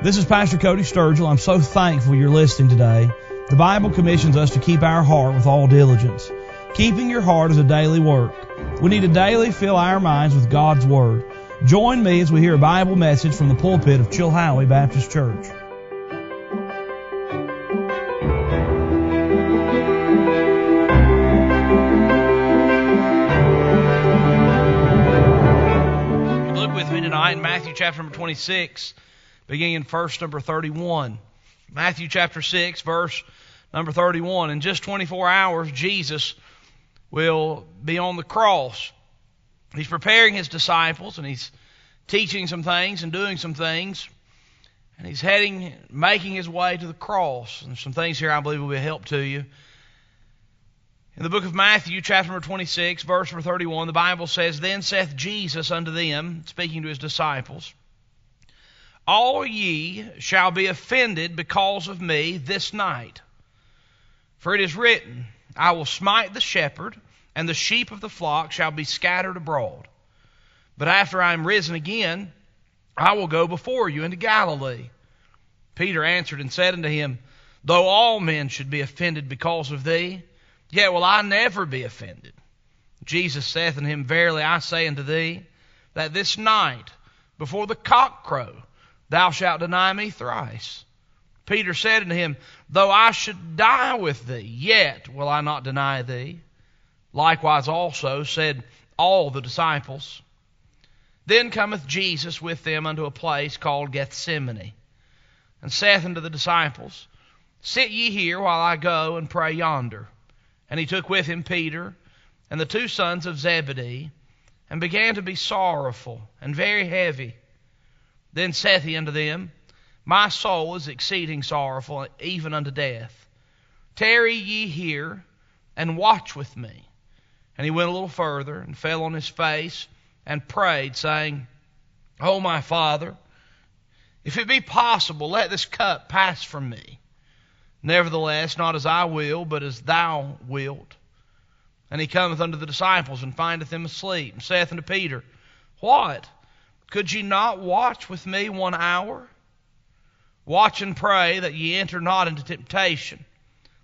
This is Pastor Cody Sturgill. I'm so thankful you're listening today. The Bible commissions us to keep our heart with all diligence. Keeping your heart is a daily work. We need to daily fill our minds with God's Word. Join me as we hear a Bible message from the pulpit of Chilhowie Baptist Church. Look with me tonight in Matthew chapter number 26 beginning in verse number 31. Matthew chapter 6, verse number 31. In just 24 hours, Jesus will be on the cross. He's preparing his disciples and he's teaching some things and doing some things. And he's heading, making his way to the cross. And some things here I believe will be a help to you. In the book of Matthew, chapter number 26, verse number 31, the Bible says, Then saith Jesus unto them, speaking to his disciples, all ye shall be offended because of me this night. For it is written, I will smite the shepherd, and the sheep of the flock shall be scattered abroad. But after I am risen again, I will go before you into Galilee. Peter answered and said unto him, Though all men should be offended because of thee, yet will I never be offended. Jesus saith unto him, Verily I say unto thee, that this night, before the cock crow, Thou shalt deny me thrice. Peter said unto him, Though I should die with thee, yet will I not deny thee. Likewise also said all the disciples. Then cometh Jesus with them unto a place called Gethsemane, and saith unto the disciples, Sit ye here while I go and pray yonder. And he took with him Peter and the two sons of Zebedee, and began to be sorrowful and very heavy. Then saith he unto them, My soul is exceeding sorrowful, even unto death. Tarry ye here, and watch with me. And he went a little further, and fell on his face, and prayed, saying, O my Father, if it be possible, let this cup pass from me. Nevertheless, not as I will, but as thou wilt. And he cometh unto the disciples, and findeth them asleep, and saith unto Peter, What? Could ye not watch with me one hour? Watch and pray that ye enter not into temptation.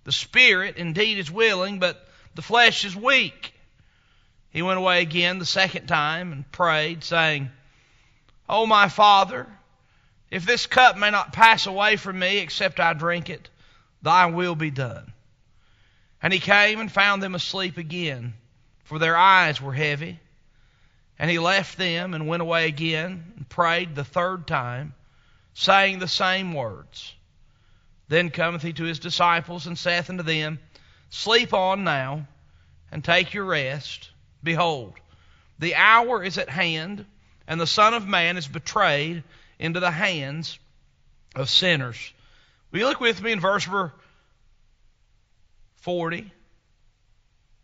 The spirit indeed is willing, but the flesh is weak. He went away again the second time and prayed, saying, O my Father, if this cup may not pass away from me except I drink it, thy will be done. And he came and found them asleep again, for their eyes were heavy. And he left them and went away again and prayed the third time, saying the same words. Then cometh he to his disciples and saith unto them, Sleep on now and take your rest. Behold, the hour is at hand, and the Son of Man is betrayed into the hands of sinners. Will you look with me in verse 40?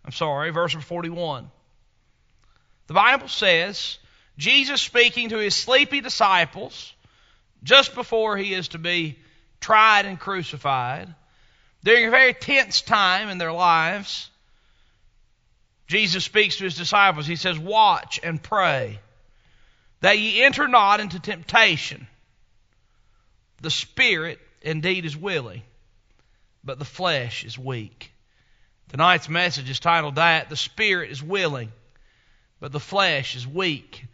I'm sorry, verse 41. The Bible says Jesus speaking to his sleepy disciples just before he is to be tried and crucified, during a very tense time in their lives, Jesus speaks to his disciples. He says, Watch and pray that ye enter not into temptation. The spirit indeed is willing, but the flesh is weak. Tonight's message is titled that The Spirit is Willing, but the flesh is weak.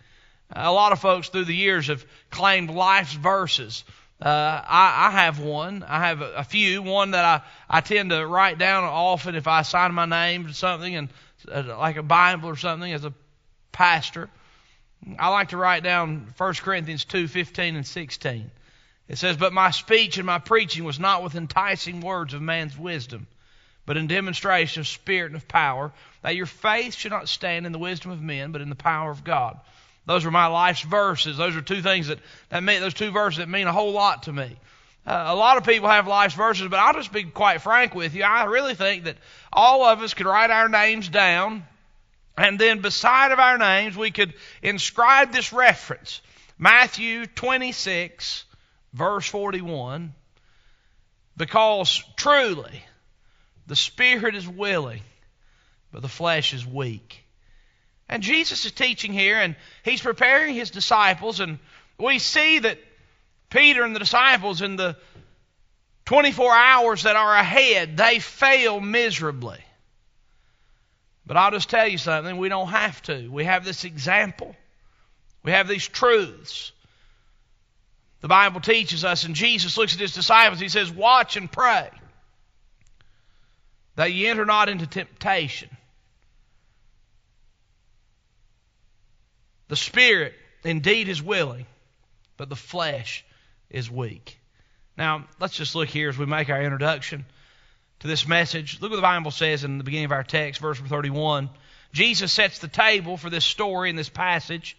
A lot of folks through the years have claimed life's verses. Uh, I, I have one. I have a, a few. One that I, I tend to write down often if I sign my name to something, and uh, like a Bible or something as a pastor. I like to write down 1 Corinthians 2 15 and 16. It says, But my speech and my preaching was not with enticing words of man's wisdom but in demonstration of spirit and of power, that your faith should not stand in the wisdom of men, but in the power of God. Those are my life's verses. Those are two things that, that mean, those two verses that mean a whole lot to me. Uh, a lot of people have life's verses, but I'll just be quite frank with you. I really think that all of us could write our names down, and then beside of our names, we could inscribe this reference Matthew 26, verse 41. Because truly, the spirit is willing, but the flesh is weak. And Jesus is teaching here, and he's preparing his disciples, and we see that Peter and the disciples in the 24 hours that are ahead, they fail miserably. But I'll just tell you something, we don't have to. We have this example. We have these truths. The Bible teaches us, and Jesus looks at his disciples, he says, Watch and pray that ye enter not into temptation. The spirit indeed is willing, but the flesh is weak. Now, let's just look here as we make our introduction to this message. Look what the Bible says in the beginning of our text, verse 31. Jesus sets the table for this story in this passage.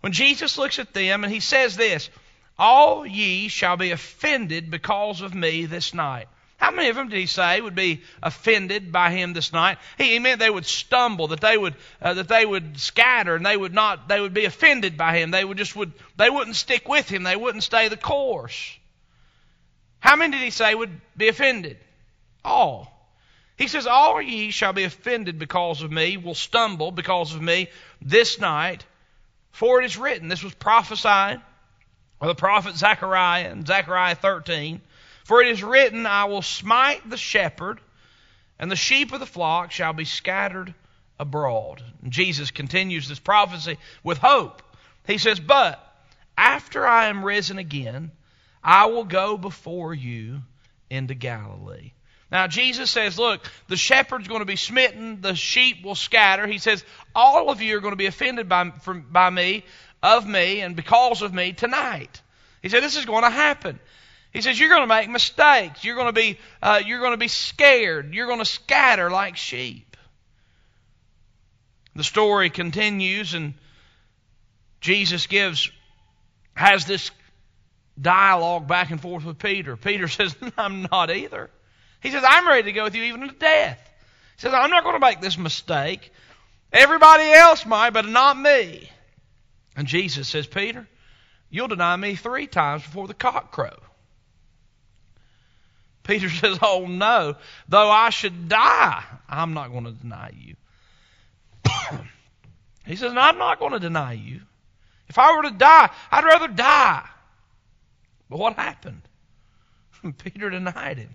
When Jesus looks at them and he says this, All ye shall be offended because of me this night. How many of them did he say would be offended by him this night? He, meant they would stumble, that they would uh, that they would scatter, and they would not they would be offended by him. They would just would they wouldn't stick with him. They wouldn't stay the course. How many did he say would be offended? All. He says, All ye shall be offended because of me, will stumble because of me this night. For it is written, this was prophesied by the prophet Zechariah in Zechariah 13. For it is written, I will smite the shepherd, and the sheep of the flock shall be scattered abroad. And Jesus continues this prophecy with hope. He says, But after I am risen again, I will go before you into Galilee. Now, Jesus says, Look, the shepherd's going to be smitten, the sheep will scatter. He says, All of you are going to be offended by, from, by me, of me, and because of me tonight. He said, This is going to happen. He says you're going to make mistakes. You're going to be uh, you're going to be scared. You're going to scatter like sheep. The story continues, and Jesus gives has this dialogue back and forth with Peter. Peter says, "I'm not either." He says, "I'm ready to go with you even to death." He says, "I'm not going to make this mistake. Everybody else might, but not me." And Jesus says, "Peter, you'll deny me three times before the cock crow." Peter says, Oh no, though I should die, I'm not going to deny you. he says, no, I'm not going to deny you. If I were to die, I'd rather die. But what happened? Peter denied him.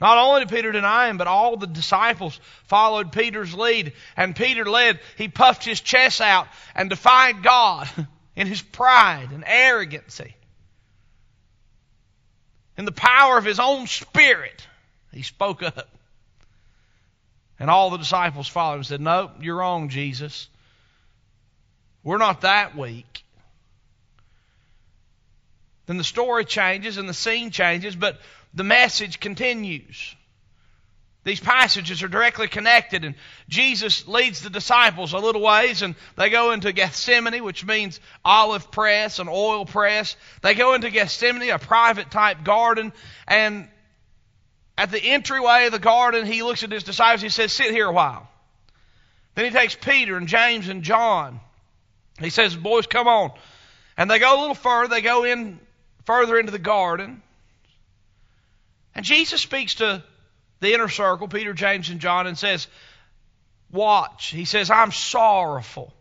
Not only did Peter deny him, but all the disciples followed Peter's lead. And Peter led, he puffed his chest out and defied God in his pride and arrogancy in the power of his own spirit, he spoke up. And all the disciples followed him and said, No, you're wrong, Jesus. We're not that weak. Then the story changes and the scene changes, but the message continues. These passages are directly connected, and Jesus leads the disciples a little ways, and they go into Gethsemane, which means olive press, an oil press. They go into Gethsemane, a private type garden, and at the entryway of the garden, he looks at his disciples. He says, Sit here a while. Then he takes Peter and James and John. He says, Boys, come on. And they go a little further. They go in further into the garden. And Jesus speaks to the inner circle, Peter, James, and John, and says, Watch. He says, I'm sorrowful.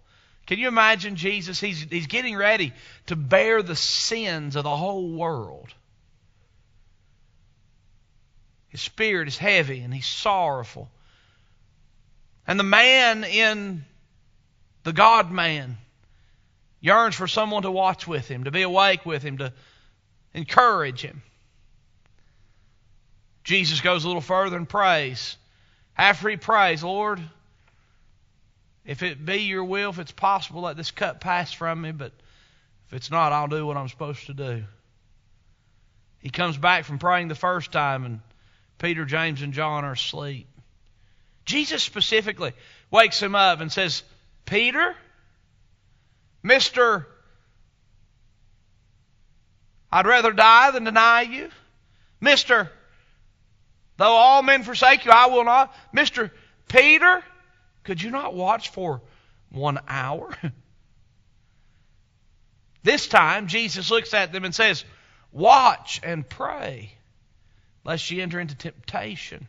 Can you imagine Jesus? He's, he's getting ready to bear the sins of the whole world. His spirit is heavy and he's sorrowful. And the man in the God man yearns for someone to watch with him, to be awake with him, to encourage him. Jesus goes a little further and prays. After he prays, Lord, if it be your will, if it's possible, let this cup pass from me, but if it's not, I'll do what I'm supposed to do. He comes back from praying the first time, and Peter, James, and John are asleep. Jesus specifically wakes him up and says, Peter, Mr. I'd rather die than deny you. Mr. Though all men forsake you, I will not. Mr. Peter, could you not watch for one hour? this time, Jesus looks at them and says, Watch and pray, lest ye enter into temptation.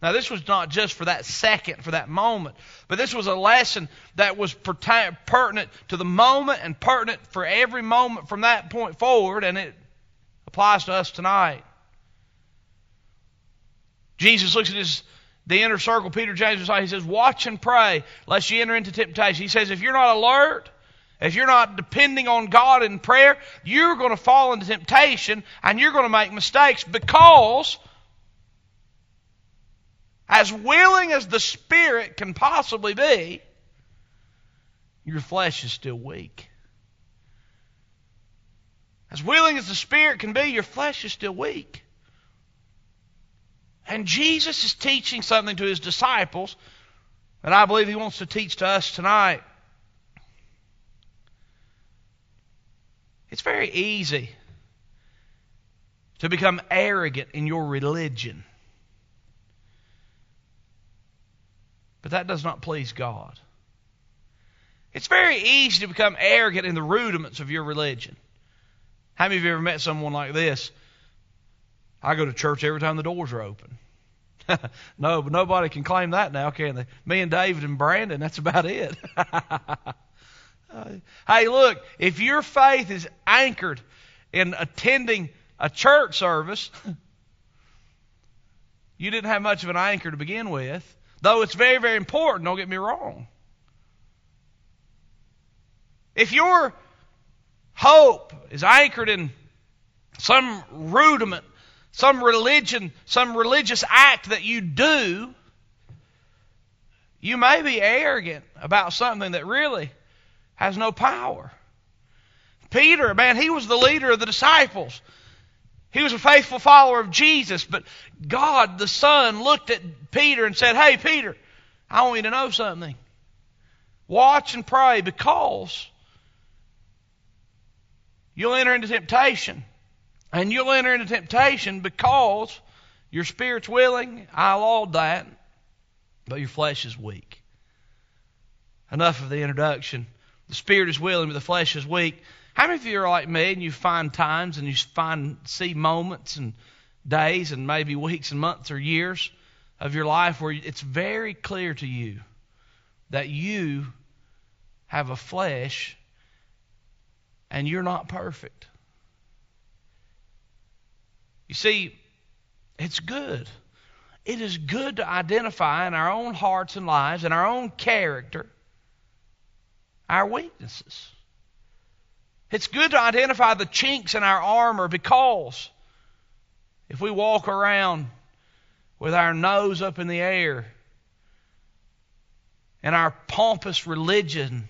Now, this was not just for that second, for that moment, but this was a lesson that was pertinent to the moment and pertinent for every moment from that point forward, and it applies to us tonight. Jesus looks at his the inner circle, Peter, James, and he says, Watch and pray, lest you enter into temptation. He says, If you're not alert, if you're not depending on God in prayer, you're going to fall into temptation and you're going to make mistakes because as willing as the Spirit can possibly be, your flesh is still weak. As willing as the Spirit can be, your flesh is still weak. And Jesus is teaching something to his disciples that I believe he wants to teach to us tonight. It's very easy to become arrogant in your religion. But that does not please God. It's very easy to become arrogant in the rudiments of your religion. How many of you ever met someone like this? I go to church every time the doors are open. no, but nobody can claim that now, can they? Me and David and Brandon, that's about it. hey, look, if your faith is anchored in attending a church service, you didn't have much of an anchor to begin with. Though it's very, very important, don't get me wrong. If your hope is anchored in some rudiment, some religion, some religious act that you do, you may be arrogant about something that really has no power. Peter, man, he was the leader of the disciples. He was a faithful follower of Jesus, but God the Son looked at Peter and said, Hey, Peter, I want you to know something. Watch and pray because you'll enter into temptation. And you'll enter into temptation because your spirit's willing. I laud that. But your flesh is weak. Enough of the introduction. The spirit is willing, but the flesh is weak. How many of you are like me and you find times and you find see moments and days and maybe weeks and months or years of your life where it's very clear to you that you have a flesh and you're not perfect. You see, it's good. It is good to identify in our own hearts and lives in our own character our weaknesses. It's good to identify the chinks in our armor because if we walk around with our nose up in the air and our pompous religion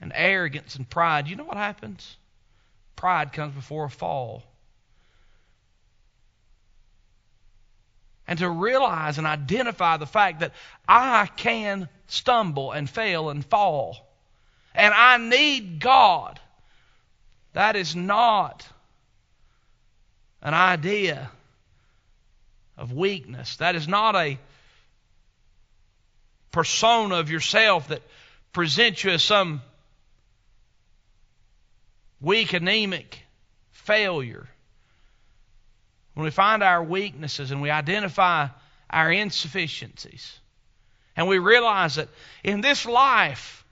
and arrogance and pride, you know what happens? Pride comes before a fall. And to realize and identify the fact that I can stumble and fail and fall and I need God. That is not an idea of weakness. That is not a persona of yourself that presents you as some weak, anemic failure. When we find our weaknesses and we identify our insufficiencies, and we realize that in this life,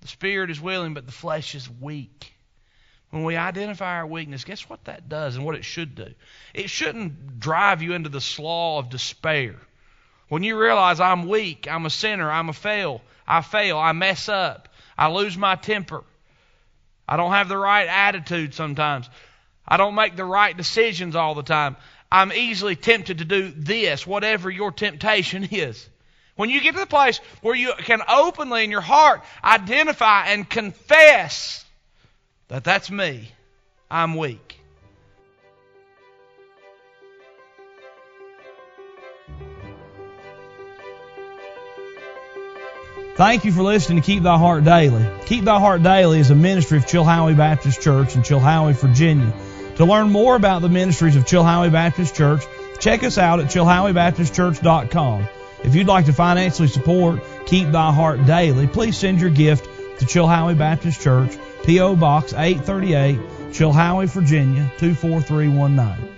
the spirit is willing, but the flesh is weak. When we identify our weakness, guess what that does and what it should do? It shouldn't drive you into the slough of despair. When you realize I'm weak, I'm a sinner, I'm a fail, I fail, I mess up, I lose my temper, I don't have the right attitude sometimes, I don't make the right decisions all the time, I'm easily tempted to do this, whatever your temptation is. When you get to the place where you can openly in your heart identify and confess that that's me, I'm weak. Thank you for listening to Keep Thy Heart Daily. Keep Thy Heart Daily is a ministry of Chilhowie Baptist Church in Chilhowie, Virginia. To learn more about the ministries of Chilhowie Baptist Church, check us out at chilhowiebaptistchurch.com. If you'd like to financially support Keep Thy Heart Daily, please send your gift to Chilhowie Baptist Church, P.O. Box 838, Chilhowie, Virginia 24319.